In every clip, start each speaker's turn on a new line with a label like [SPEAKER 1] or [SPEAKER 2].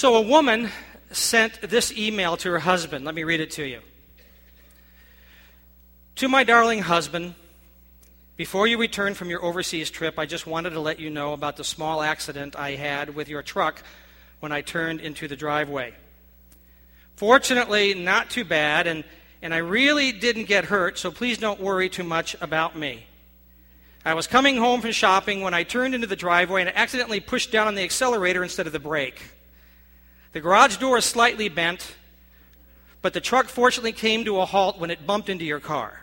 [SPEAKER 1] So a woman sent this email to her husband. Let me read it to you. To my darling husband, before you return from your overseas trip, I just wanted to let you know about the small accident I had with your truck when I turned into the driveway. Fortunately, not too bad, and, and I really didn't get hurt, so please don't worry too much about me. I was coming home from shopping when I turned into the driveway and accidentally pushed down on the accelerator instead of the brake. The garage door is slightly bent, but the truck fortunately came to a halt when it bumped into your car.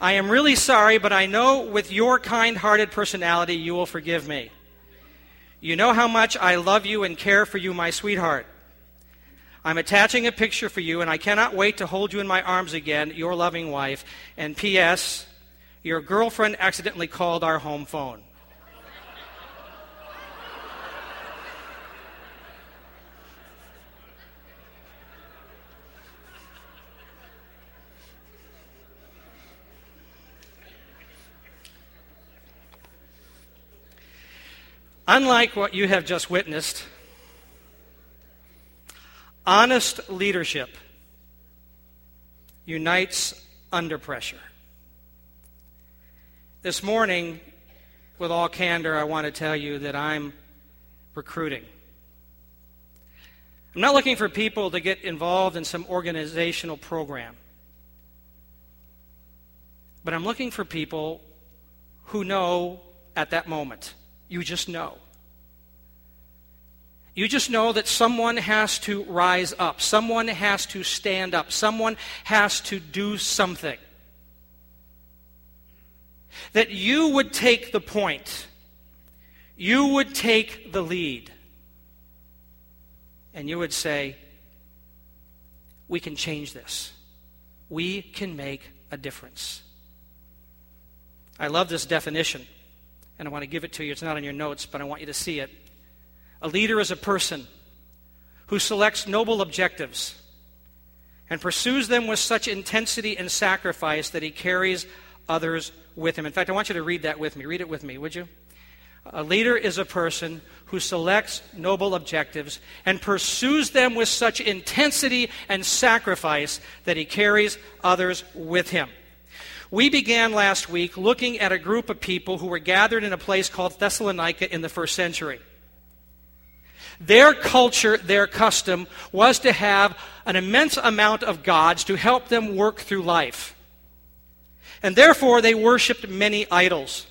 [SPEAKER 1] I am really sorry, but I know with your kind hearted personality, you will forgive me. You know how much I love you and care for you, my sweetheart. I'm attaching a picture for you, and I cannot wait to hold you in my arms again, your loving wife. And P.S., your girlfriend accidentally called our home phone. Unlike what you have just witnessed, Honest leadership unites under pressure. This morning, with all candor, I want to tell you that I'm recruiting. I'm not looking for people to get involved in some organizational program, but I'm looking for people who know at that moment. You just know you just know that someone has to rise up, someone has to stand up, someone has to do something. That you would take the point, you would take the lead, and you would say, We can change this. We can make a difference. I love this definition, and I want to give it to you. It's not in your notes, but I want you to see it. A leader is a person who selects noble objectives and pursues them with such intensity and sacrifice that he carries others with him. In fact, I want you to read that with me. Read it with me, would you? A leader is a person who selects noble objectives and pursues them with such intensity and sacrifice that he carries others with him. We began last week looking at a group of people who were gathered in a place called Thessalonica in the first century. Their culture, their custom, was to have an immense amount of gods to help them work through life. And therefore, they worshiped many idols.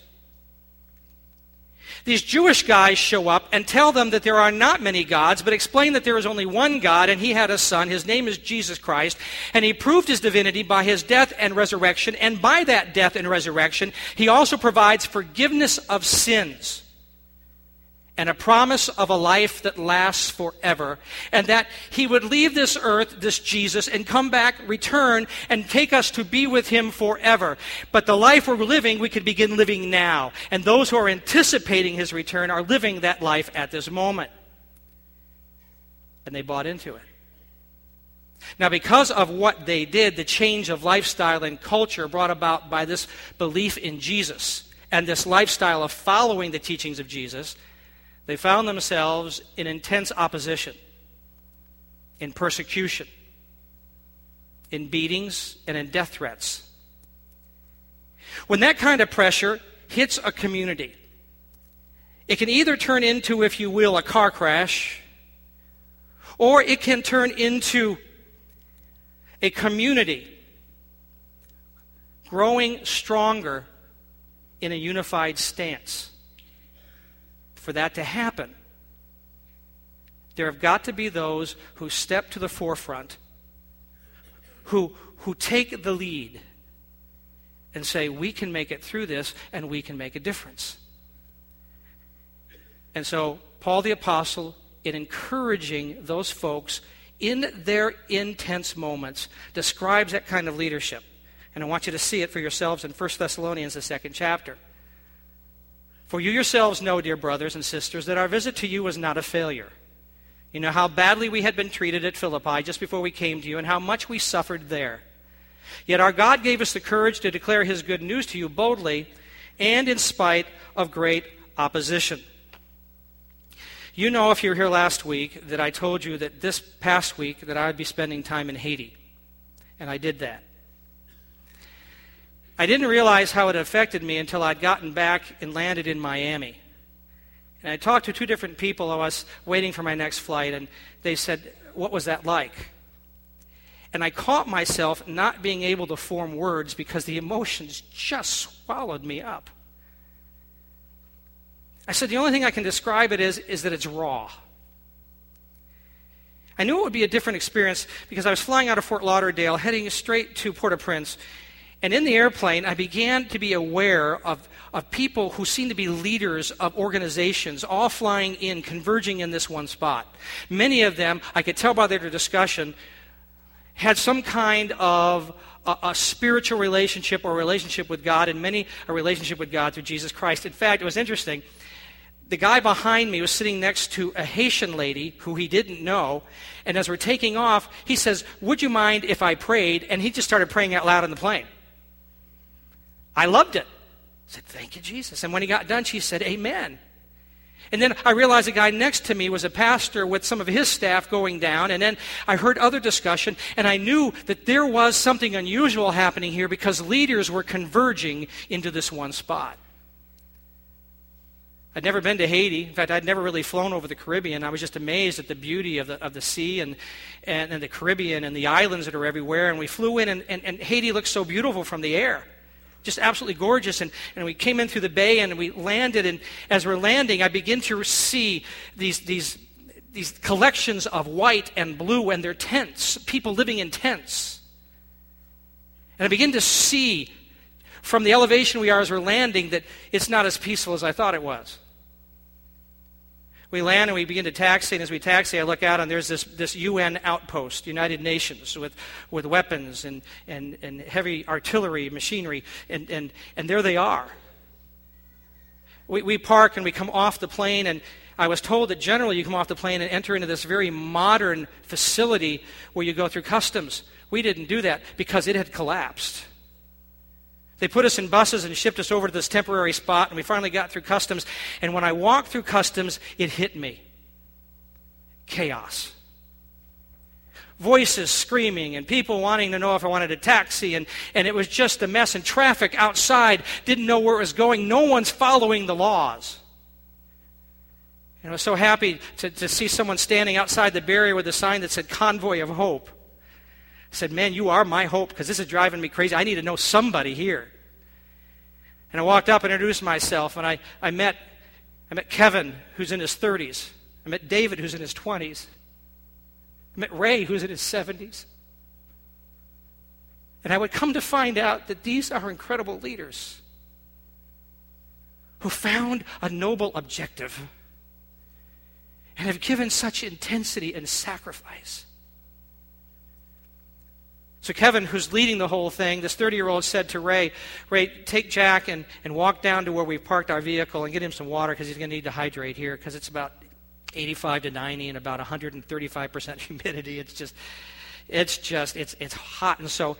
[SPEAKER 1] These Jewish guys show up and tell them that there are not many gods, but explain that there is only one God, and he had a son. His name is Jesus Christ. And he proved his divinity by his death and resurrection. And by that death and resurrection, he also provides forgiveness of sins and a promise of a life that lasts forever, and that he would leave this earth, this Jesus, and come back, return, and take us to be with him forever. But the life we're living, we could begin living now. And those who are anticipating his return are living that life at this moment. And they bought into it. Now, because of what they did, the change of lifestyle and culture brought about by this belief in Jesus and this lifestyle of following the teachings of Jesus, they found themselves in intense opposition, in persecution, in beatings, and in death threats. When that kind of pressure hits a community, it can either turn into, if you will, a car crash, or it can turn into a community growing stronger in a unified stance for that to happen, there have got to be those who step to the forefront, who, who take the lead, and say, We can make it through this and we can make a difference. And so, Paul the Apostle, in encouraging those folks in their intense moments, describes that kind of leadership. And I want you to see it for yourselves in 1 Thessalonians, the second chapter. For you yourselves know, dear brothers and sisters, that our visit to you was not a failure. You know how badly we had been treated at Philippi just before we came to you, and how much we suffered there. Yet our God gave us the courage to declare his good news to you boldly and in spite of great opposition. You know, if you were here last week, that I told you that this past week that I would be spending time in Haiti. And I did that. I didn't realize how it affected me until I'd gotten back and landed in Miami. And I talked to two different people. I was waiting for my next flight, and they said, What was that like? And I caught myself not being able to form words because the emotions just swallowed me up. I said, The only thing I can describe it is, is that it's raw. I knew it would be a different experience because I was flying out of Fort Lauderdale, heading straight to Port au Prince. And in the airplane, I began to be aware of, of people who seemed to be leaders of organizations, all flying in, converging in this one spot. Many of them, I could tell by their discussion, had some kind of a, a, spiritual relationship or relationship with God, and many a relationship with God through Jesus Christ. In fact, it was interesting. The guy behind me was sitting next to a Haitian lady who he didn't know, and as we're taking off, he says, Would you mind if I prayed? And he just started praying out loud on the plane. I loved it. I said, Thank you, Jesus. And when he got done, she said, Amen. And then I realized the guy next to me was a pastor with some of his staff going down. And then I heard other discussion, and I knew that there was something unusual happening here because leaders were converging into this one spot. I'd never been to Haiti. In fact, I'd never really flown over the Caribbean. I was just amazed at the beauty of the, of the sea and, and, and the Caribbean and the islands that are everywhere. And we flew in, and, and, and Haiti looked so beautiful from the air just absolutely gorgeous. And, and we came in through the bay and we landed. And as we're landing, I begin to see these, these, these collections of white and blue and their tents, people living in tents. And I begin to see from the elevation we are as we're landing that it's not as peaceful as I thought it was. We land and we begin to taxi, and as we taxi, I look out and there's this, this UN outpost, United Nations, with, with weapons and, and, and heavy artillery, machinery, and, and, and there they are. We, we park and we come off the plane, and I was told that generally you come off the plane and enter into this very modern facility where you go through customs. We didn't do that because it had collapsed. They put us in buses and shipped us over to this temporary spot, and we finally got through customs. And when I walked through customs, it hit me chaos. Voices screaming, and people wanting to know if I wanted a taxi, and, and it was just a mess. And traffic outside didn't know where it was going. No one's following the laws. And I was so happy to, to see someone standing outside the barrier with a sign that said Convoy of Hope. Said, Man, you are my hope because this is driving me crazy. I need to know somebody here. And I walked up and introduced myself, and I, I, met, I met Kevin, who's in his 30s. I met David, who's in his 20s. I met Ray, who's in his 70s. And I would come to find out that these are incredible leaders who found a noble objective and have given such intensity and sacrifice. So, Kevin, who's leading the whole thing, this 30 year old said to Ray, Ray, take Jack and, and walk down to where we've parked our vehicle and get him some water because he's going to need to hydrate here because it's about 85 to 90 and about 135% humidity. It's just, it's just, it's, it's hot. And so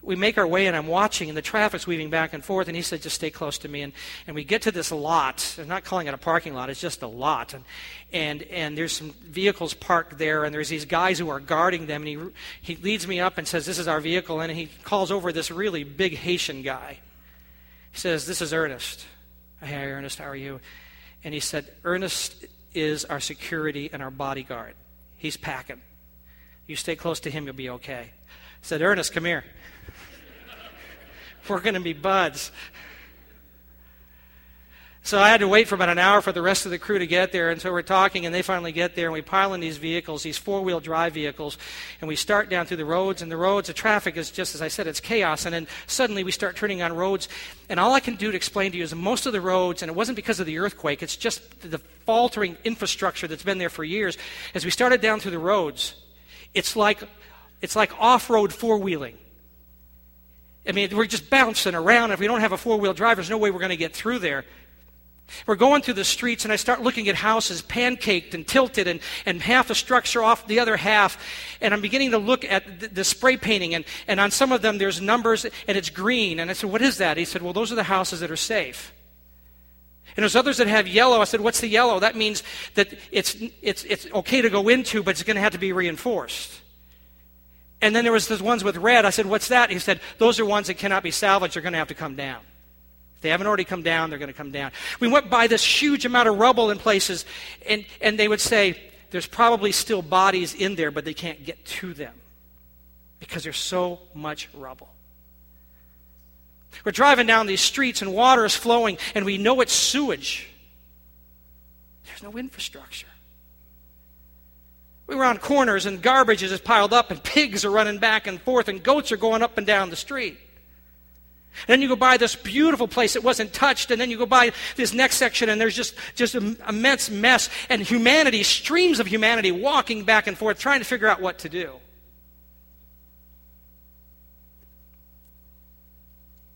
[SPEAKER 1] we make our way, and I'm watching, and the traffic's weaving back and forth. And he said, "Just stay close to me." And, and we get to this lot. I'm not calling it a parking lot; it's just a lot. And and and there's some vehicles parked there, and there's these guys who are guarding them. And he he leads me up and says, "This is our vehicle." And he calls over this really big Haitian guy. He says, "This is Ernest." Hey, Ernest, how are you? And he said, "Ernest is our security and our bodyguard. He's packing. You stay close to him, you'll be okay." I said, "Ernest, come here." We're going to be buds. So I had to wait for about an hour for the rest of the crew to get there. And so we're talking, and they finally get there, and we pile in these vehicles, these four wheel drive vehicles, and we start down through the roads. And the roads, the traffic is just as I said, it's chaos. And then suddenly we start turning on roads. And all I can do to explain to you is most of the roads, and it wasn't because of the earthquake, it's just the faltering infrastructure that's been there for years. As we started down through the roads, it's like, it's like off road four wheeling. I mean, we're just bouncing around. If we don't have a four wheel drive, there's no way we're going to get through there. We're going through the streets, and I start looking at houses pancaked and tilted, and, and half the structure off the other half. And I'm beginning to look at the, the, spray painting, and, and on some of them there's numbers, and it's green. And I said, What is that? He said, Well, those are the houses that are safe. And there's others that have yellow. I said, What's the yellow? That means that it's, it's, it's okay to go into, but it's going to have to be reinforced. And then there was those ones with red. I said, What's that? He said, Those are ones that cannot be salvaged. They're going to have to come down. If they haven't already come down, they're going to come down. We went by this huge amount of rubble in places, and, and they would say, There's probably still bodies in there, but they can't get to them because there's so much rubble. We're driving down these streets, and water is flowing, and we know it's sewage. There's no infrastructure. We were on corners and garbage is piled up and pigs are running back and forth and goats are going up and down the street. And then you go by this beautiful place that wasn't touched, and then you go by this next section, and there's just, just an immense mess, and humanity, streams of humanity walking back and forth, trying to figure out what to do.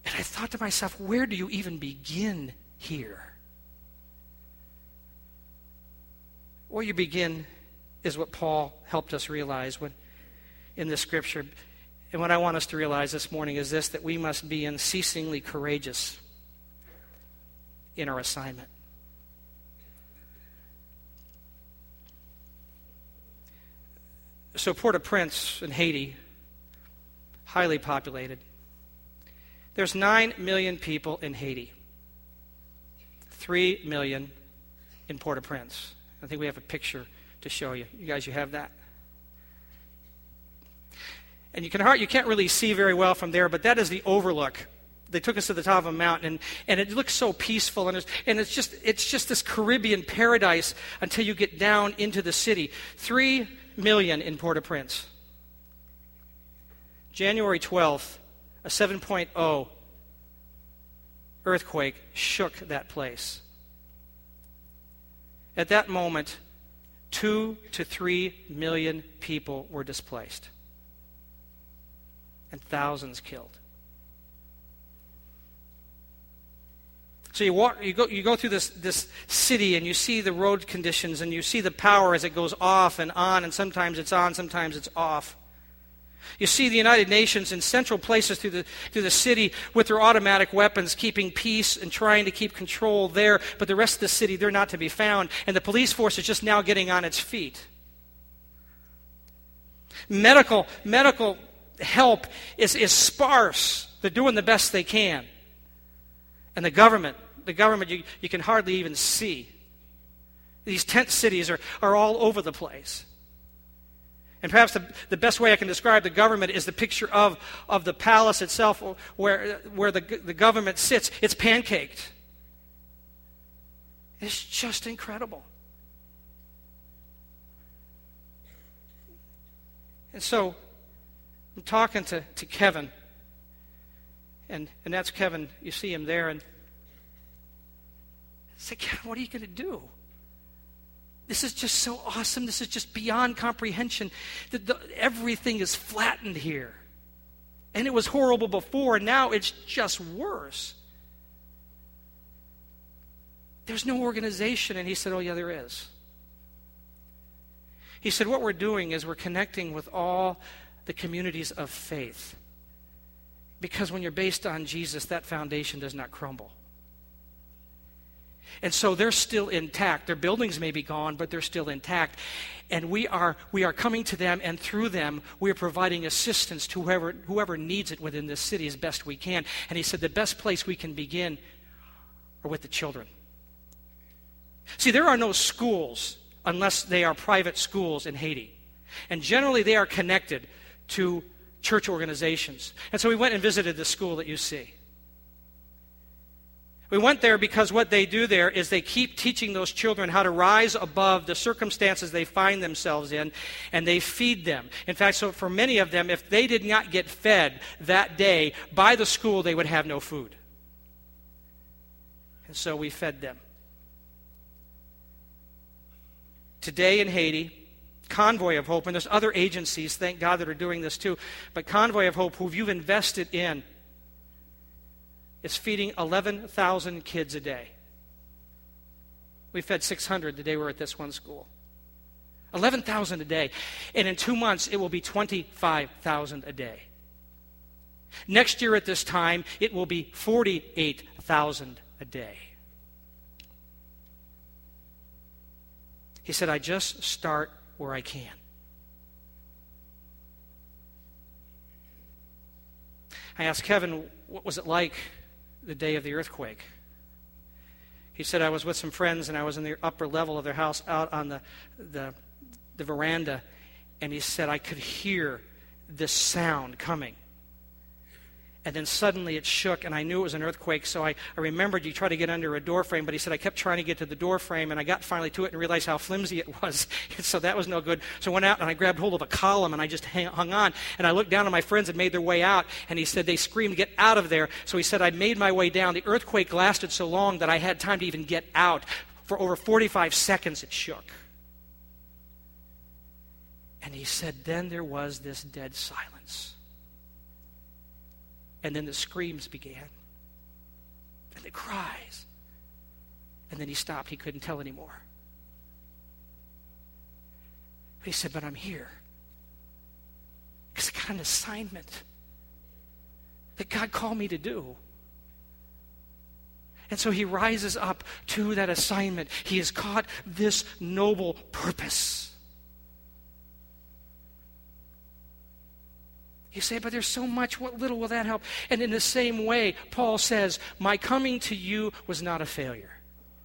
[SPEAKER 1] And I thought to myself, where do you even begin here? Where you begin is what Paul helped us realize when, in the scripture. And what I want us to realize this morning is this that we must be unceasingly courageous in our assignment. So, Port au Prince in Haiti, highly populated. There's 9 million people in Haiti, 3 million in Port au Prince. I think we have a picture to show you. You guys, you have that? And you, can, you can't really see very well from there, but that is the overlook. They took us to the top of a mountain, and, and it looks so peaceful, and, it's, and it's, just, it's just this Caribbean paradise until you get down into the city. Three million in Port au Prince. January 12th, a 7.0 earthquake shook that place. At that moment, two to three million people were displaced and thousands killed. So you walk, you go, you go through this, this city and you see the road conditions and you see the power as it goes off and on, and sometimes it's on, sometimes it's off. You see the United Nations in central places through the, through the city with their automatic weapons, keeping peace and trying to keep control there, but the rest of the city, they're not to be found. And the police force is just now getting on its feet. Medical, medical help is, is sparse. They're doing the best they can. And the government, the government you, you can hardly even see. These tent cities are, are all over the place. And perhaps the, the best way I can describe the government is the picture of, of the palace itself where, where the, the government sits. It's pancaked. It's just incredible. And so I'm talking to, to Kevin, and, and that's Kevin. You see him there. And I say, Kevin, what are you going to do? This is just so awesome. This is just beyond comprehension. The, the, everything is flattened here. And it was horrible before, and now it's just worse. There's no organization. And he said, Oh, yeah, there is. He said, What we're doing is we're connecting with all the communities of faith. Because when you're based on Jesus, that foundation does not crumble. And so they're still intact. Their buildings may be gone, but they're still intact. And we are, we are coming to them, and through them, we are providing assistance to whoever, whoever needs it within this city as best we can. And he said the best place we can begin are with the children. See, there are no schools unless they are private schools in Haiti. And generally, they are connected to church organizations. And so we went and visited the school that you see. We went there because what they do there is they keep teaching those children how to rise above the circumstances they find themselves in, and they feed them. In fact, so for many of them, if they did not get fed that day by the school, they would have no food. And so we fed them. Today in Haiti, Convoy of Hope, and there's other agencies, thank God, that are doing this too, but Convoy of Hope, who you've invested in, is feeding 11,000 kids a day. We fed 600 the day we were at this one school. 11,000 a day. And in two months, it will be 25,000 a day. Next year at this time, it will be 48,000 a day. He said, I just start where I can. I asked Kevin, what was it like the day of the earthquake? He said, I was with some friends and I was in the upper level of their house out on the, the, the veranda, and he said, I could hear this sound coming. And then suddenly it shook, and I knew it was an earthquake. So I, I remembered you try to get under a door frame, but he said I kept trying to get to the door frame, and I got finally to it and realized how flimsy it was. so that was no good. So I went out and I grabbed hold of a column and I just hang, hung on. And I looked down, and my friends had made their way out, and he said they screamed, Get out of there. So he said I made my way down. The earthquake lasted so long that I had time to even get out. For over 45 seconds, it shook. And he said, Then there was this dead silence. And then the screams began, and the cries. And then he stopped. He couldn't tell anymore. He said, But I'm here. Because I got an assignment that God called me to do. And so he rises up to that assignment. He has caught this noble purpose. You say, but there's so much. What little will that help? And in the same way, Paul says, My coming to you was not a failure.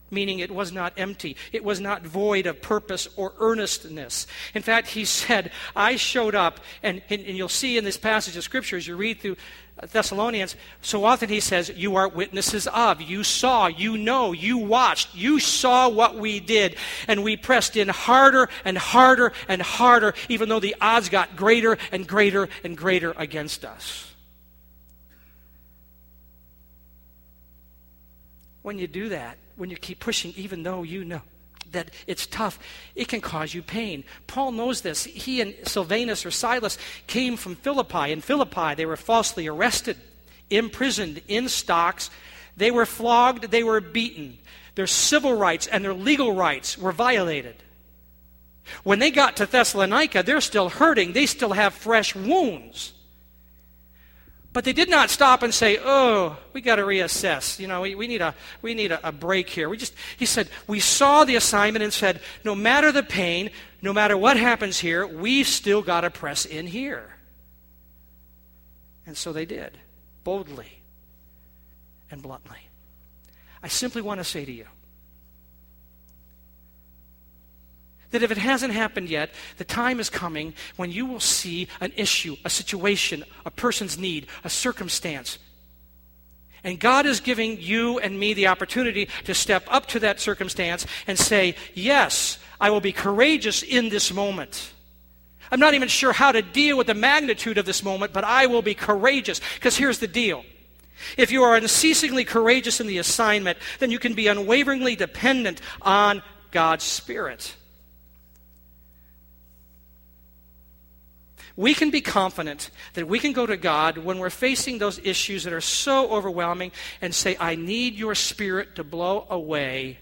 [SPEAKER 1] Meaning it was not empty. It was not void of purpose or earnestness. In fact, he said, I showed up, and, and, and you'll see in this passage of Scripture as you read through Thessalonians, so often he says, You are witnesses of. You saw, you know, you watched, you saw what we did. And we pressed in harder and harder and harder, even though the odds got greater and greater and greater against us. When you do that, when you keep pushing, even though you know that it's tough, it can cause you pain. Paul knows this. He and Silvanus or Silas came from Philippi. In Philippi, they were falsely arrested, imprisoned in stocks. They were flogged, they were beaten. Their civil rights and their legal rights were violated. When they got to Thessalonica, they're still hurting. They still have fresh wounds. But they did not stop and say, oh, we got to reassess. You know, we, we need, a, we need a, a break here. We just, he said, we saw the assignment and said, no matter the pain, no matter what happens here, we've still got to press in here. And so they did, boldly and bluntly. I simply want to say to you That if it hasn't happened yet, the time is coming when you will see an issue, a situation, a person's need, a circumstance. And God is giving you and me the opportunity to step up to that circumstance and say, Yes, I will be courageous in this moment. I'm not even sure how to deal with the magnitude of this moment, but I will be courageous. Because here's the deal. If you are unceasingly courageous in the assignment, then you can be unwaveringly dependent on God's Spirit. We can be confident that we can go to God when we're facing those issues that are so overwhelming and say, I need your spirit to blow away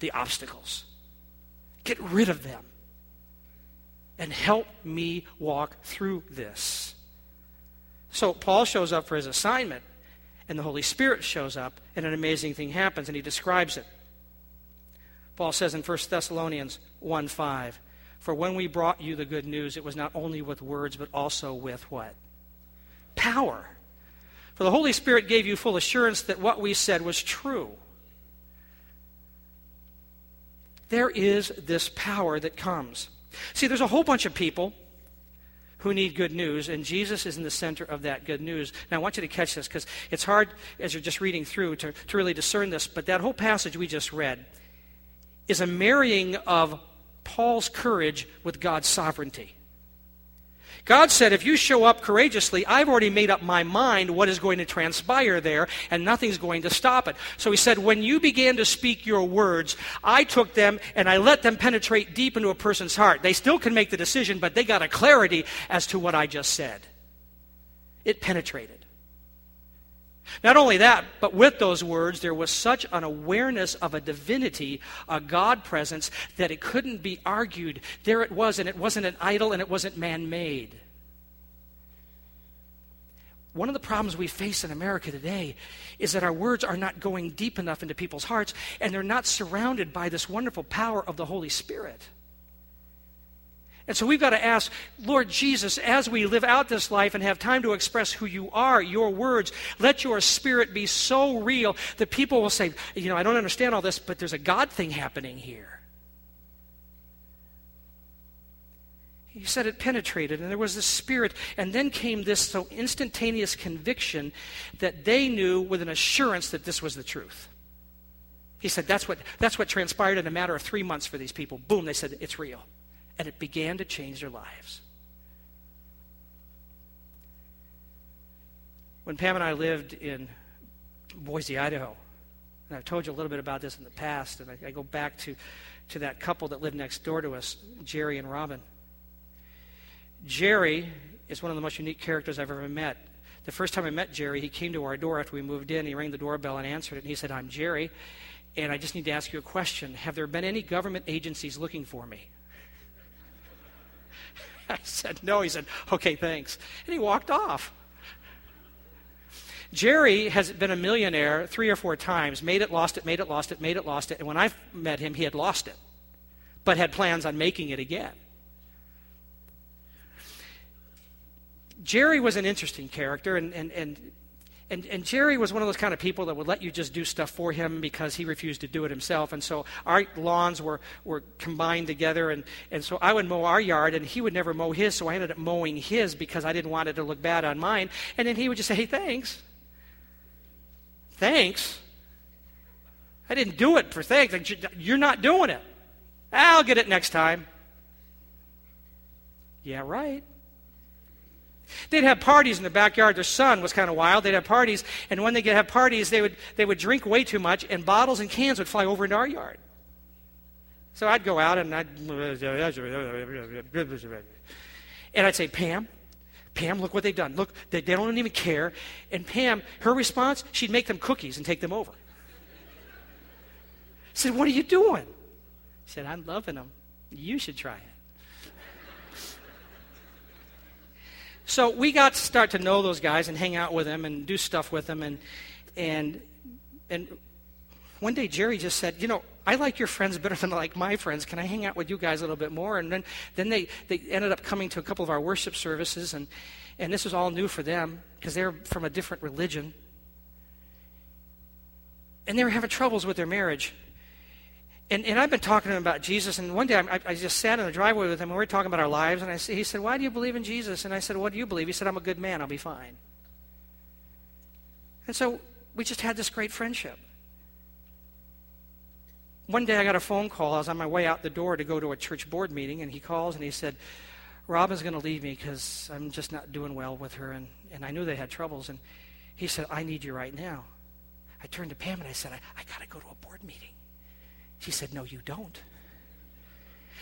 [SPEAKER 1] the obstacles. Get rid of them and help me walk through this. So Paul shows up for his assignment, and the Holy Spirit shows up, and an amazing thing happens, and he describes it. Paul says in 1 Thessalonians 1 5, for when we brought you the good news, it was not only with words, but also with what? Power. For the Holy Spirit gave you full assurance that what we said was true. There is this power that comes. See, there's a whole bunch of people who need good news, and Jesus is in the center of that good news. Now, I want you to catch this because it's hard as you're just reading through to, to really discern this, but that whole passage we just read is a marrying of Paul's courage with God's sovereignty. God said, if you show up courageously, I've already made up my mind what is going to transpire there, and nothing's going to stop it. So he said, when you began to speak your words, I took them and I let them penetrate deep into a person's heart. They still can make the decision, but they got a clarity as to what I just said. It penetrated. Not only that, but with those words, there was such an awareness of a divinity, a God presence, that it couldn't be argued. There it was, and it wasn't an idol and it wasn't man made. one of the problems we face in America today is that our words are not going deep enough into people's hearts and they're not surrounded by this wonderful power of the Holy Spirit. And so we've got to ask, Lord Jesus, as we live out this life and have time to express who you are, your words, let your spirit be so real that people will say, you know, I don't understand all this, but there's a God thing happening here. He said it penetrated, and there was this spirit, and then came this so instantaneous conviction that they knew with an assurance that this was the truth. He said that's what, that's what transpired in a matter of three months for these people. Boom, they said it's real. And it began to change their lives. When Pam and I lived in Boise, Idaho, and I've told you a little bit about this in the past, and I, I go back to, to that couple that lived next door to us, Jerry and Robin. Jerry is one of the most unique characters I've ever met. The first time I met Jerry, he came to our door after we moved in. He rang the doorbell and answered it. And he said, I'm Jerry, and I just need to ask you a question. Have there been any government agencies looking for me? I said, No. He said, Okay, thanks. And he walked off. Jerry has been a millionaire three or four times, made it, lost it, made it, lost it, made it, lost it. And when I met him, he had lost it, but had plans on making it again. Jerry was an interesting character, and, and, and, and, and Jerry was one of those kind of people that would let you just do stuff for him because he refused to do it himself. And so our lawns were, were combined together, and, and so I would mow our yard, and he would never mow his, so I ended up mowing his because I didn't want it to look bad on mine. And then he would just say, hey, thanks. Thanks. I didn't do it for thanks. Like, you're not doing it. I'll get it next time. Yeah, right. They'd have parties in the backyard. Their son was kind of wild. They'd have parties, and when they would have parties, they would, they would drink way too much, and bottles and cans would fly over into our yard. So I'd go out and I'd. And I'd say, Pam, Pam, look what they've done. Look, they, they don't even care. And Pam, her response, she'd make them cookies and take them over. I said, What are you doing? She said, I'm loving them. You should try it. So we got to start to know those guys and hang out with them and do stuff with them. And, and, and one day Jerry just said, You know, I like your friends better than I like my friends. Can I hang out with you guys a little bit more? And then, then they, they ended up coming to a couple of our worship services. And, and this was all new for them because they're from a different religion. And they were having troubles with their marriage. And, and I've been talking to him about Jesus, and one day I, I just sat in the driveway with him, and we were talking about our lives, and I, he said, Why do you believe in Jesus? And I said, What do you believe? He said, I'm a good man, I'll be fine. And so we just had this great friendship. One day I got a phone call. I was on my way out the door to go to a church board meeting, and he calls and he said, Robin's going to leave me because I'm just not doing well with her, and, and I knew they had troubles. And he said, I need you right now. I turned to Pam and I said, I, I got to go to a board meeting. She said, No, you don't.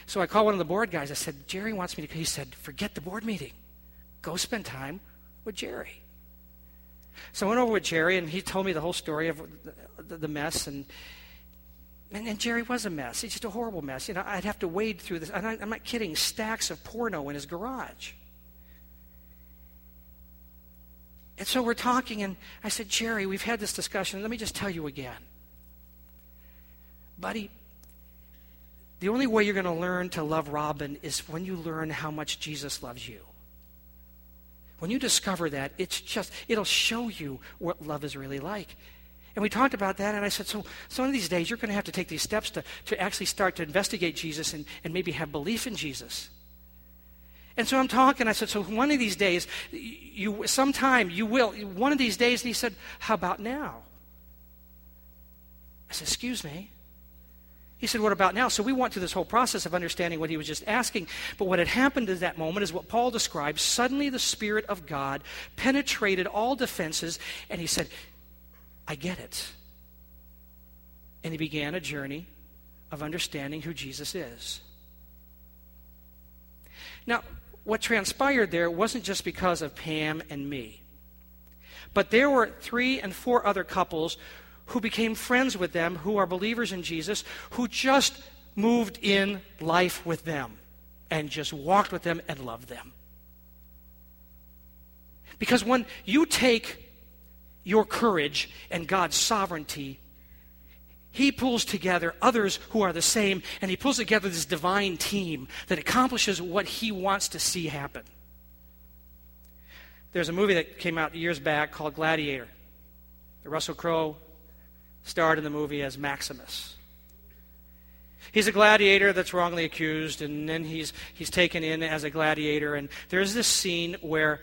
[SPEAKER 1] So I called one of the board guys. I said, Jerry wants me to. He said, Forget the board meeting. Go spend time with Jerry. So I went over with Jerry, and he told me the whole story of the mess. And, and, and Jerry was a mess. He's just a horrible mess. You know, I'd have to wade through this. And I, I'm not kidding, stacks of porno in his garage. And so we're talking, and I said, Jerry, we've had this discussion. Let me just tell you again buddy, the only way you're going to learn to love Robin is when you learn how much Jesus loves you. When you discover that, it's just, it'll show you what love is really like. And we talked about that, and I said, so, so one of these days, you're going to have to take these steps to, to actually start to investigate Jesus and, and maybe have belief in Jesus. And so I'm talking, I said, so one of these days, you, sometime you will, one of these days, and he said, how about now? I said, excuse me. He said, What about now? So we went through this whole process of understanding what he was just asking. But what had happened at that moment is what Paul describes. Suddenly the Spirit of God penetrated all defenses, and he said, I get it. And he began a journey of understanding who Jesus is. Now, what transpired there wasn't just because of Pam and me, but there were three and four other couples who became friends with them, who are believers in Jesus, who just moved in life with them and just walked with them and loved them. Because when you take your courage and God's sovereignty, He pulls together others who are the same, and He pulls together this divine team that accomplishes what He wants to see happen. There's a movie that came out years back called Gladiator. The Russell Crowe starred in the movie as Maximus. He's a gladiator that's wrongly accused, and then he's, he's taken in as a gladiator. And there's this scene where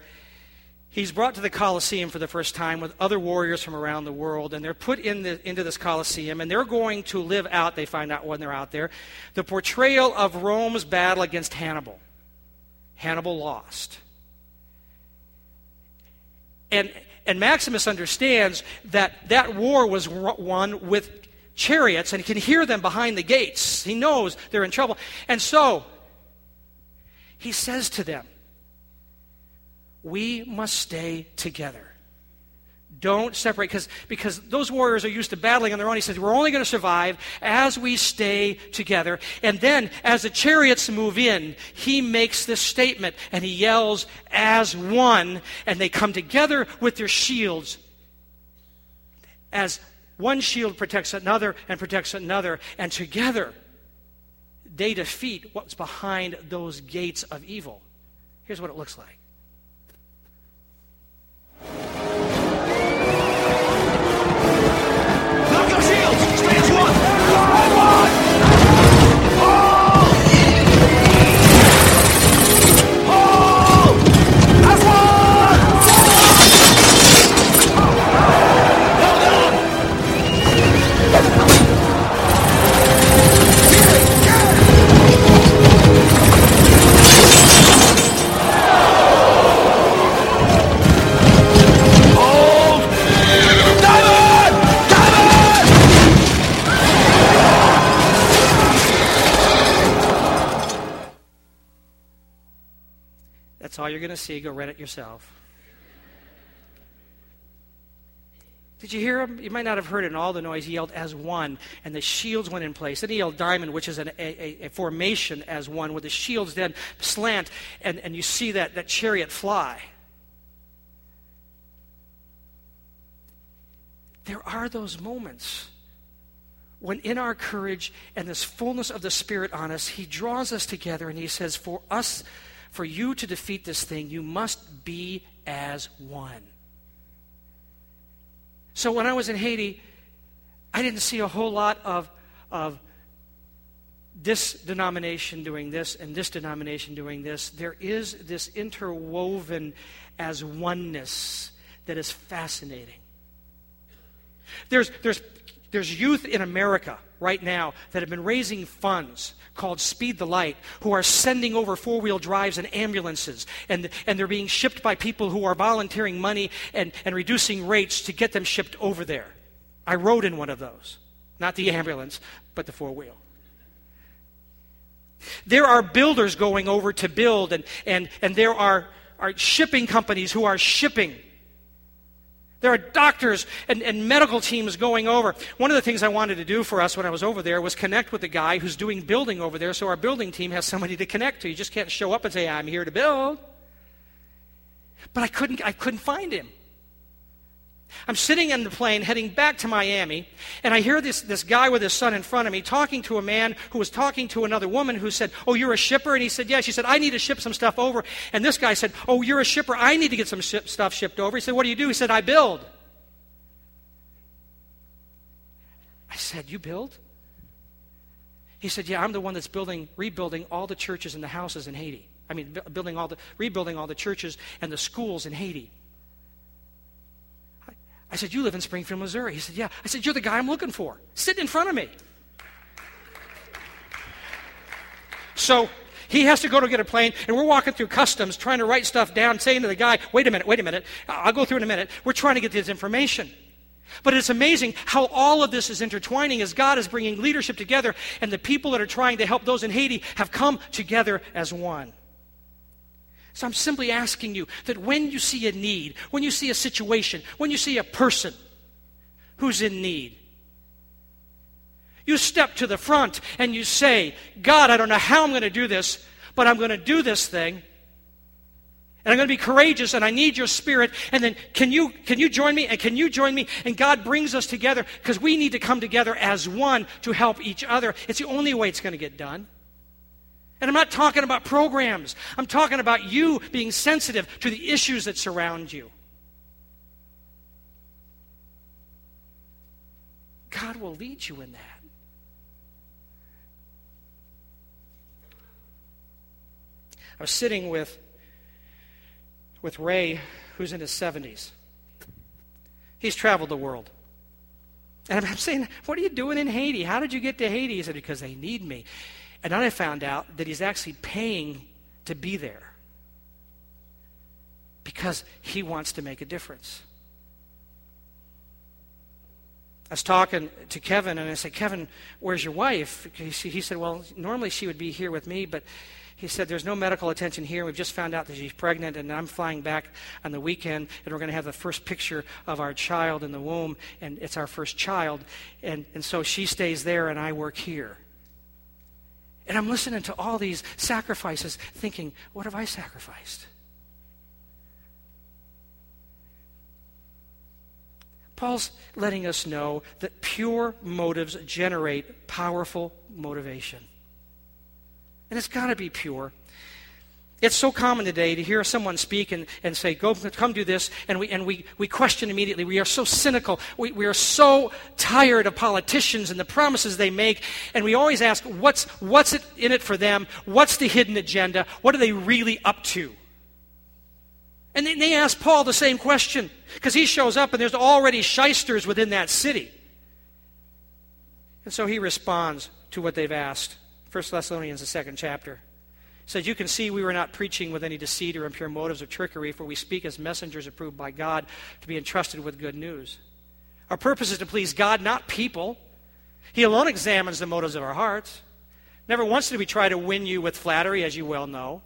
[SPEAKER 1] he's brought to the Colosseum for the first time with other warriors from around the world, and they're put in the, into this Colosseum, and they're going to live out, they find out when they're out there, the portrayal of Rome's battle against Hannibal. Hannibal lost. And, and Maximus understands that that war was won with chariots, and he can hear them behind the gates. He knows they're in trouble. And so, he says to them, We must stay together. Don't separate because, because those warriors are used to battling on their own. He says, We're only going to survive as we stay together. And then, as the chariots move in, he makes this statement and he yells, As one. And they come together with their shields as one shield protects another and protects another. And together, they defeat what's behind those gates of evil. Here's what it looks like. All you're going to see. Go read it yourself. Did you hear him? You might not have heard it in all the noise. He yelled as one, and the shields went in place. Then he yelled diamond, which is an, a, a, formation as one, with the shields then slant, and, and you see that, that chariot fly. There are those moments when, in our courage and this fullness of the Spirit on us, He draws us together and He says, For us for you to defeat this thing, you must be as one. So when I was in Haiti, I didn't see a whole lot of, of this denomination doing this and this denomination doing this. There is this interwoven as oneness that is fascinating. There's, there's, there's youth in America right now that have been raising funds called Speed the Light who are sending over four wheel drives and ambulances. And, and they're being shipped by people who are volunteering money and, and reducing rates to get them shipped over there. I rode in one of those. Not the ambulance, but the four wheel. There are builders going over to build, and, and, and there are, are shipping companies who are shipping there are doctors and, and, medical teams going over. One of the things I wanted to do for us when I was over there was connect with the guy who's doing building over there so our building team has somebody to connect to. You just can't show up and say, I'm here to build. But I couldn't, I couldn't find him. I'm sitting in the plane heading back to Miami, and I hear this, this guy with his son in front of me talking to a man who was talking to another woman who said, Oh, you're a shipper? And he said, Yeah. She said, I need to ship some stuff over. And this guy said, Oh, you're a shipper. I need to get some ship, stuff shipped over. He said, What do you do? He said, I build. I said, You build? He said, Yeah, I'm the one that's building, rebuilding all the churches and the houses in Haiti. I mean, building all the, rebuilding all the churches and the schools in Haiti. I said, You live in Springfield, Missouri. He said, Yeah. I said, You're the guy I'm looking for. Sitting in front of me. So he has to go to get a plane, and we're walking through customs trying to write stuff down, saying to the guy, Wait a minute, wait a minute. I'll go through in a minute. We're trying to get this information. But it's amazing how all of this is intertwining as God is bringing leadership together, and the people that are trying to help those in Haiti have come together as one. So I'm simply asking you that when you see a need, when you see a situation, when you see a person who's in need, you step to the front and you say, God, I don't know how I'm going to do this, but I'm going to do this thing. And I'm going to be courageous and I need your spirit. And then can you, can you join me? And can you join me? And God brings us together because we need to come together as one to help each other. It's the only way it's going to get done. And I'm not talking about programs. I'm talking about you being sensitive to the issues that surround you. God will lead you in that. I was sitting with, with Ray, who's in his 70s. He's traveled the world. And I'm saying, What are you doing in Haiti? How did you get to Haiti? He said, Because they need me. And then I found out that he's actually paying to be there because he wants to make a difference. I was talking to Kevin, and I said, Kevin, where's your wife? He said, Well, normally she would be here with me, but he said, There's no medical attention here. We've just found out that she's pregnant, and I'm flying back on the weekend, and we're going to have the first picture of our child in the womb, and it's our first child. And, and so she stays there, and I work here. And I'm listening to all these sacrifices, thinking, What have I sacrificed? Paul's letting us know that pure motives generate powerful motivation. And it's got to be pure. It's so common today to hear someone speak and, and say, Go, come do this, and, we, and we, we question immediately. We are so cynical. We, we are so tired of politicians and the promises they make, and we always ask, What's, what's it in it for them? What's the hidden agenda? What are they really up to? And they, they ask Paul the same question because he shows up and there's already shysters within that city. And so he responds to what they've asked. 1 Thessalonians, the second chapter. Says, You can see we were not preaching with any deceit or impure motives or trickery, for we speak as messengers approved by God to be entrusted with good news. Our purpose is to please God, not people. He alone examines the motives of our hearts. Never once did we try to win you with flattery, as you well know.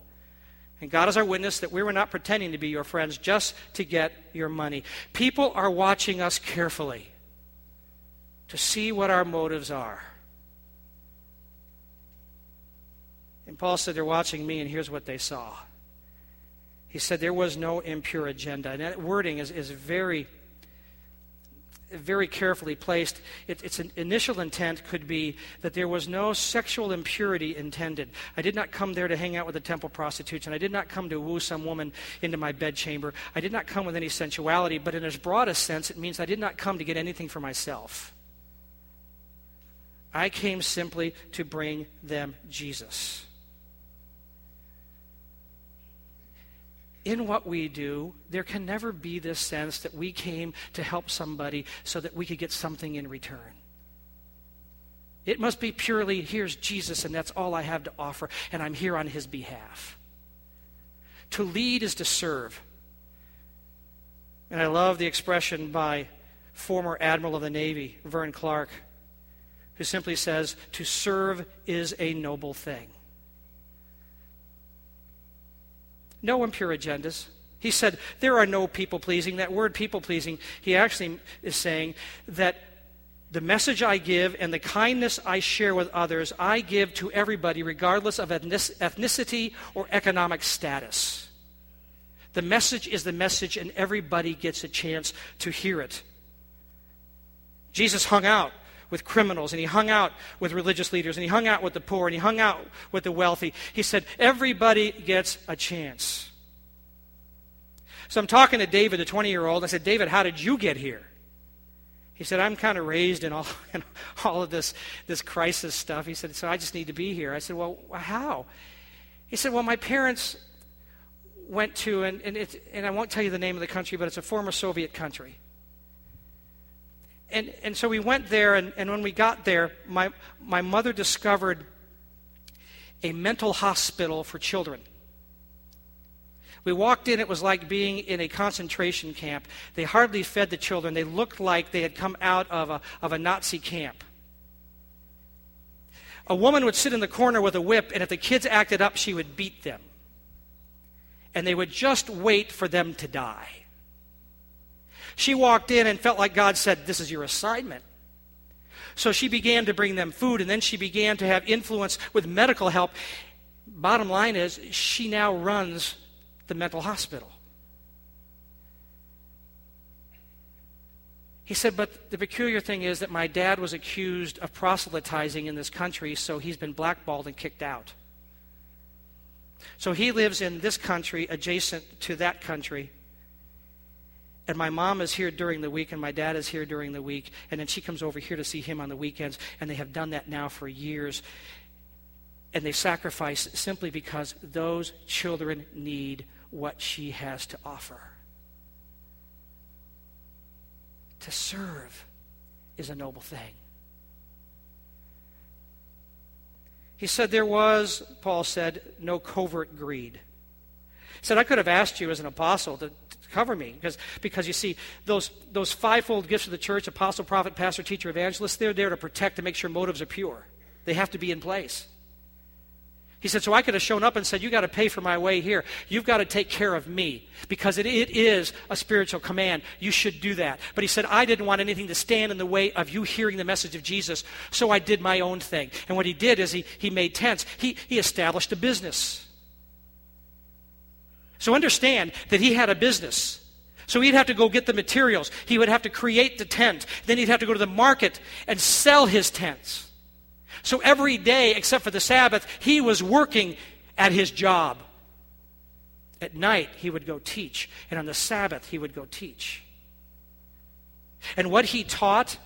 [SPEAKER 1] And God is our witness that we were not pretending to be your friends just to get your money. People are watching us carefully to see what our motives are. And Paul said, They're watching me, and here's what they saw. He said, There was no impure agenda. And that wording is, is very very carefully placed. It, its initial intent could be that there was no sexual impurity intended. I did not come there to hang out with the temple prostitutes, and I did not come to woo some woman into my bedchamber. I did not come with any sensuality, but in its broadest sense, it means I did not come to get anything for myself. I came simply to bring them Jesus. In what we do, there can never be this sense that we came to help somebody so that we could get something in return. It must be purely, here's Jesus, and that's all I have to offer, and I'm here on his behalf. To lead is to serve. And I love the expression by former Admiral of the Navy, Vern Clark, who simply says, To serve is a noble thing. No impure agendas. He said, There are no people pleasing. That word people pleasing, he actually is saying that the message I give and the kindness I share with others, I give to everybody, regardless of ethnicity or economic status. The message is the message, and everybody gets a chance to hear it. Jesus hung out with criminals, and he hung out with religious leaders, and he hung out with the poor, and he hung out with the wealthy. He said, Everybody gets a chance. So I'm talking to David, the 20 year old. I said, David, how did you get here? He said, I'm kind of raised in all, in all of this, this crisis stuff. He said, So I just need to be here. I said, Well, how? He said, Well, my parents went to, and, and, and I won't tell you the name of the country, but it's a former Soviet country and, and so we went there, and, and when we got there, my, my mother discovered a mental hospital for children. We walked in, it was like being in a concentration camp. They hardly fed the children. They looked like they had come out of a, of a Nazi camp. A woman would sit in the corner with a whip, and if the kids acted up, she would beat them. And they would just wait for them to die. She walked in and felt like God said, This is your assignment. So she began to bring them food, and then she began to have influence with medical help. Bottom line is, she now runs the mental hospital. He said, but the peculiar thing is that my dad was accused of proselytizing in this country, so he's been blackballed and kicked out. So he lives in this country adjacent to that country. And my mom is here during the week, and my dad is here during the week. And then she comes over here to see him on the weekends, and they have done that now for years. And they sacrifice simply because those children need what she has to offer. To serve is a noble thing. He said there was, Paul said, no covert greed. He said, I could have asked you as an apostle to, cover me because, because you see, those, those fivefold gifts of the church apostle, prophet, pastor, teacher, evangelist they're there to protect and make sure motives are pure. They have to be in place. He said, So I could have shown up and said, You got to pay for my way here. You've got to take care of me because it, it is a spiritual command. You should do that. But he said, I didn't want anything to stand in the way of you hearing the message of Jesus, so I did my own thing. And what he did is he, he made tents, he, he established a business. So understand that he had a business. So he'd have to go get the materials. He would have to create the tent. Then he'd have to go to the market and sell his tents. So every day, except for the Sabbath, he was working at his job. At night, he would go teach. And on the Sabbath, he would go teach. And what he taught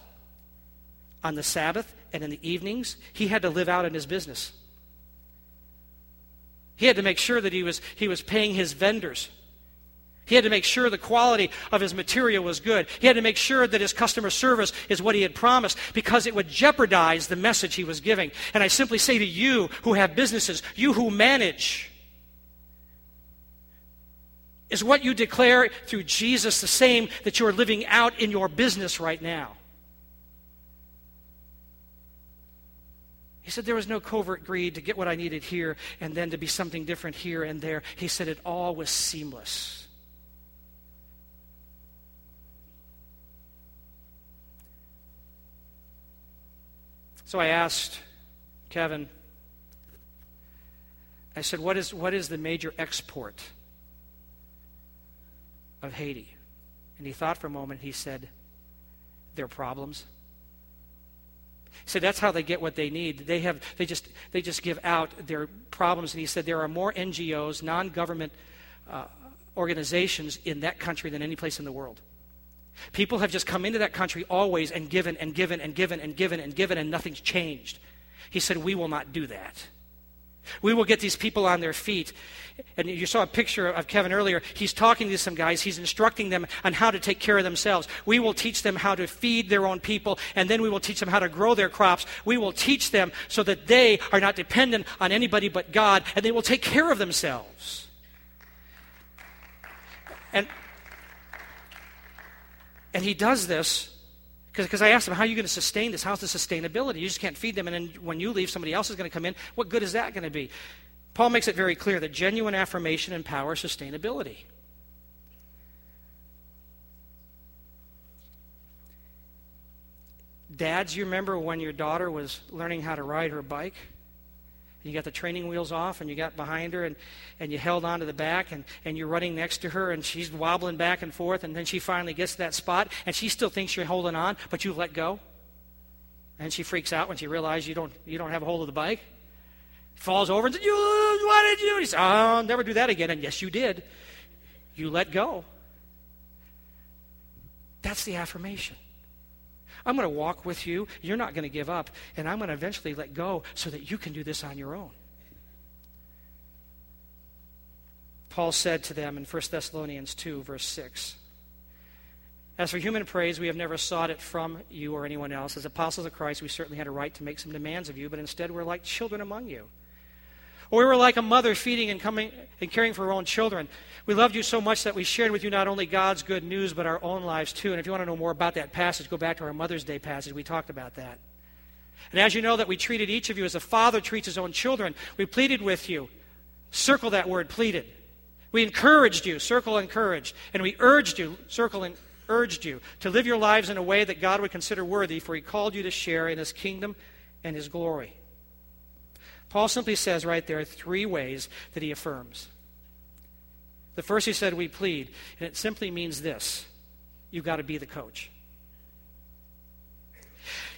[SPEAKER 1] on the Sabbath and in the evenings, he had to live out in his business. He had to make sure that he was, he was paying his vendors. He had to make sure the quality of his material was good. He had to make sure that his customer service is what he had promised because it would jeopardize the message he was giving. And I simply say to you who have businesses, you who manage, is what you declare through Jesus the same that you are living out in your business right now? He said there was no covert greed to get what I needed here and then to be something different here and there. He said it all was seamless. So I asked Kevin, I said, what is, what is the major export of Haiti? And he thought for a moment. He said, their problems. Said that's how they get what they need. They have they just they just give out their problems. And he said there are more NGOs, non-government uh, organizations in that country than any place in the world. People have just come into that country always and given and given and given and given and given, and nothing's changed. He said, We will not do that. We will get these people on their feet. And you saw a picture of Kevin earlier. He's talking to some guys. He's instructing them on how to take care of themselves. We will teach them how to feed their own people, and then we will teach them how to grow their crops. We will teach them so that they are not dependent on anybody but God, and they will take care of themselves. And and he does this because I asked them, How are you going to sustain this? How's the sustainability? You just can't feed them, and then when you leave, somebody else is going to come in. What good is that going to be? Paul makes it very clear that genuine affirmation empowers sustainability. Dads, you remember when your daughter was learning how to ride her bike? You got the training wheels off and you got behind her and, and you held onto the back and, and you're running next to her and she's wobbling back and forth and then she finally gets to that spot and she still thinks you're holding on, but you let go. And she freaks out when she realizes you don't, you don't have a hold of the bike. Falls over and says, you, what did you? He says, oh, I'll never do that again. And yes, you did. You let go. That's the affirmation. I'm going to walk with you. You're not going to give up. And I'm going to eventually let go so that you can do this on your own. Paul said to them in 1 Thessalonians 2, verse 6 As for human praise, we have never sought it from you or anyone else. As apostles of Christ, we certainly had a right to make some demands of you, but instead we're like children among you. Or we were like a mother feeding and coming and caring for her own children. We loved you so much that we shared with you not only God's good news, but our own lives too. And if you want to know more about that passage, go back to our Mother's Day passage. We talked about that. And as you know, that we treated each of you as a father treats his own children, we pleaded with you. Circle that word, pleaded. We encouraged you, circle encouraged. And we urged you, circle and urged you, to live your lives in a way that God would consider worthy, for he called you to share in his kingdom and his glory. Paul simply says right there three ways that he affirms. The first he said, we plead. And it simply means this you've got to be the coach.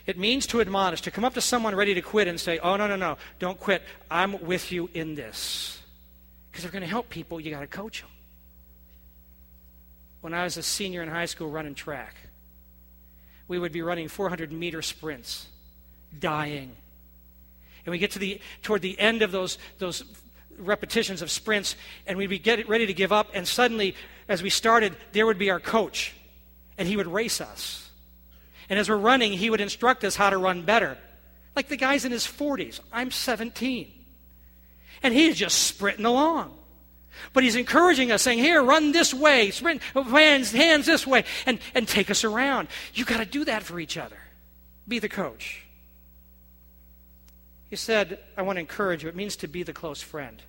[SPEAKER 1] It means to admonish, to come up to someone ready to quit and say, oh, no, no, no, don't quit. I'm with you in this. Because you're going to help people, you got to coach them. When I was a senior in high school running track, we would be running 400 meter sprints, dying. And we get to the, toward the end of those, those repetitions of sprints, and we'd be get ready to give up, and suddenly, as we started, there would be our coach, and he would race us. And as we're running, he would instruct us how to run better. Like the guy's in his 40s. I'm 17. And he's just sprinting along. But he's encouraging us, saying, Here, run this way, sprint, hands, hands this way, and, and take us around. You've got to do that for each other. Be the coach. He said, I want to encourage you. It means to be the close friend.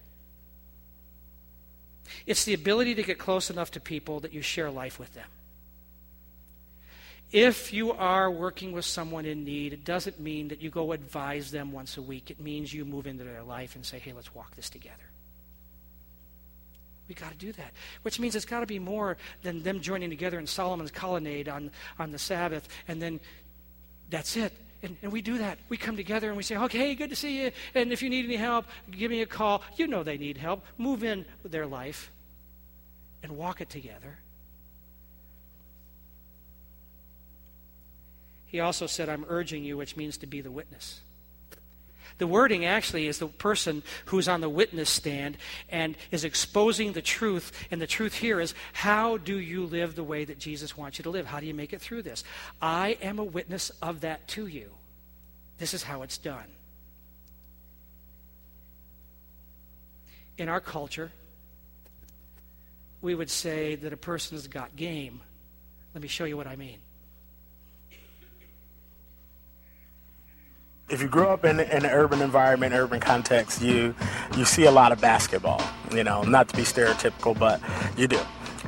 [SPEAKER 1] It's the ability to get close enough to people that you share life with them. If you are working with someone in need, it doesn't mean that you go advise them once a week. It means you move into their life and say, hey, let's walk this together. We got to do that. Which means it's got to be more than them joining together in Solomon's colonnade on, on the Sabbath and then that's it. And, and, we do that. We come together and we say, okay, good to see you. And if you need any help, give me a call. You know they need help. Move in their life and walk it together. He also said, I'm urging you, which means to be the witness. The wording actually is the person who's on the witness stand and is exposing the truth. And the truth here is how do you live the way that Jesus wants you to live? How do you make it through this? I am a witness of that to you. This is how it's done. In our culture, we would say that a person has got game. Let me show you what I mean.
[SPEAKER 2] If you grow up in, in an urban environment, urban context, you you see a lot of basketball. You know, not to be stereotypical, but you do.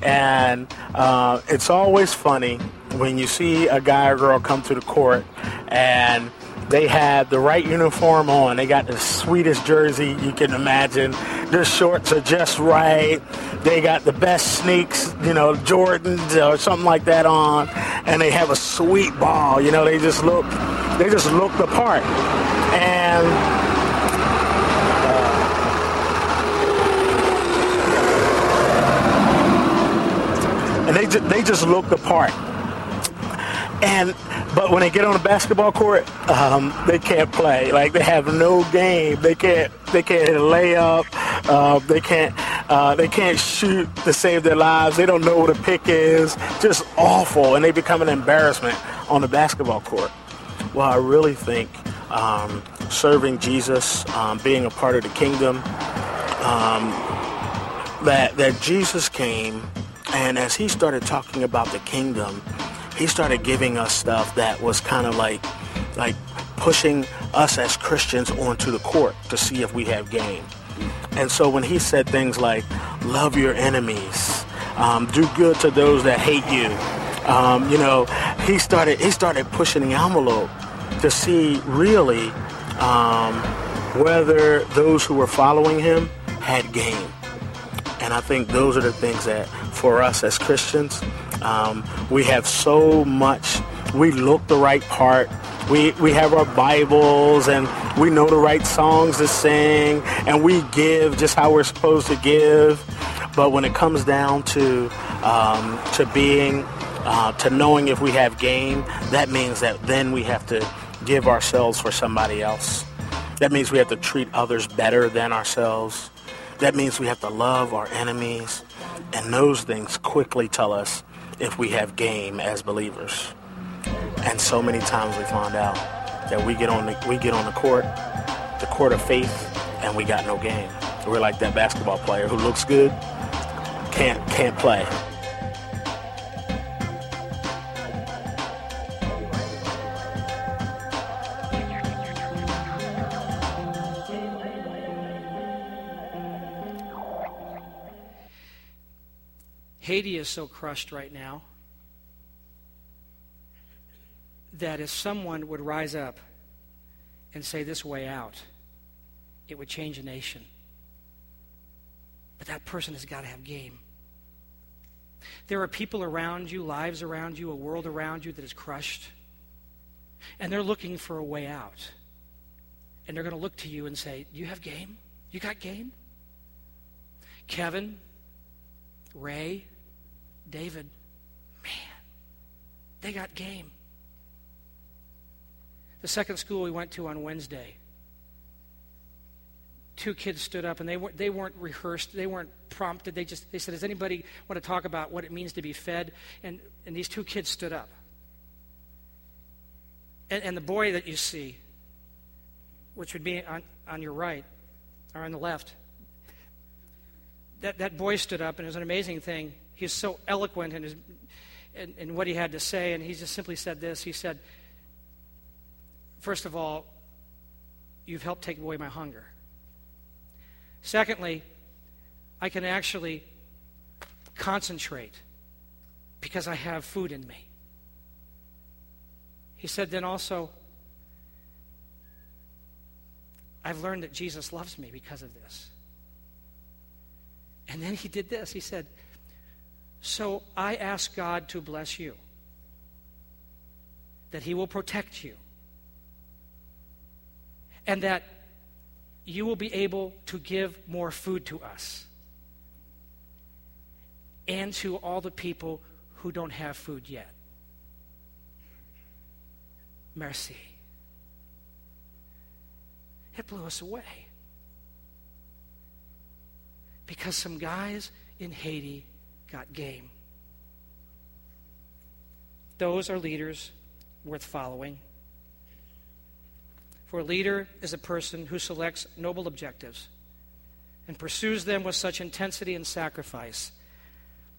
[SPEAKER 2] And uh, it's always funny when you see a guy or girl come to the court and they had the right uniform on. They got the sweetest jersey you can imagine. Their shorts are just right. They got the best sneaks, you know, Jordans or something like that on, and they have a sweet ball. You know, they just look, they just look the part. And uh, and they just, they just look the part. And but when they get on the basketball court, um, they can't play. Like they have no game. They can't. They can't hit a layup. Uh, they can't. Uh, they can't shoot to save their lives. They don't know what a pick is. Just awful, and they become an embarrassment on the basketball court. Well, I really think um, serving Jesus, um, being a part of the kingdom, um, that that Jesus came, and as he started talking about the kingdom he started giving us stuff that was kind of like like pushing us as Christians onto the court to see if we have game. And so when he said things like love your enemies, um, do good to those that hate you, um, you know, he started he started pushing the envelope to see really um, whether those who were following him had game. And I think those are the things that for us as Christians um, we have so much. We look the right part. We, we have our Bibles and we know the right songs to sing and we give just how we're supposed to give. But when it comes down to um, to being uh, to knowing if we have game, that means that then we have to give ourselves for somebody else. That means we have to treat others better than ourselves. That means we have to love our enemies. And those things quickly tell us if we have game as believers. And so many times we find out that we get on the we get on the court, the court of faith, and we got no game. We're like that basketball player who looks good, can't can't play.
[SPEAKER 1] Haiti is so crushed right now that if someone would rise up and say this way out, it would change a nation. But that person has got to have game. There are people around you, lives around you, a world around you that is crushed. And they're looking for a way out. And they're going to look to you and say, You have game? You got game? Kevin, Ray, David, man, they got game. The second school we went to on Wednesday, two kids stood up and they weren't, they weren't rehearsed, they weren't prompted. They just they said, "Does anybody want to talk about what it means to be fed?" And and these two kids stood up. And, and the boy that you see, which would be on, on your right or on the left, that, that boy stood up, and it was an amazing thing. He was so eloquent in, his, in, in what he had to say, and he just simply said this. He said, First of all, you've helped take away my hunger. Secondly, I can actually concentrate because I have food in me. He said, then also, I've learned that Jesus loves me because of this. And then he did this. He said, So I ask God to bless you, that he will protect you, and that you will be able to give more food to us and to all the people who don't have food yet. Mercy. It blew us away. Because some guys in Haiti got game. Those are leaders worth following. For a leader is a person who selects noble objectives and pursues them with such intensity and sacrifice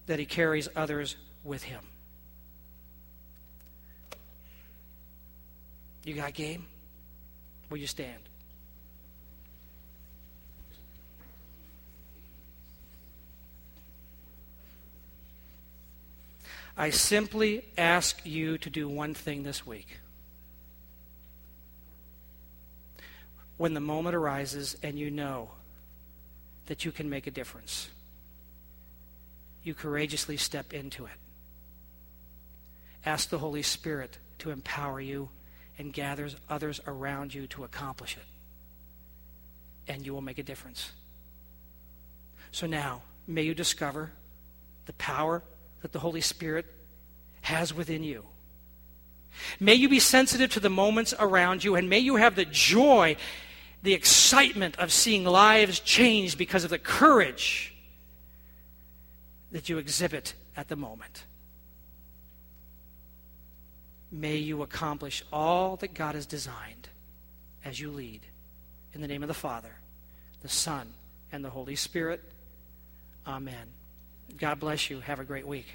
[SPEAKER 1] that he carries others with him. You got game? Will you stand? I simply ask you to do one thing this week. when the moment arises and you know that you can make a difference, you courageously step into it. Ask the Holy Spirit to empower you and gathers others around you to accomplish it. And you will make a difference. So now, may you discover the power that the Holy Spirit has within you. May you be sensitive to the moments around you, and may you have the joy the excitement of seeing lives changed because of the courage that you exhibit at the moment. May you accomplish all that God has designed as you lead. In the name of the Father, the Son, and the Holy Spirit. Amen. God bless you. Have a great week.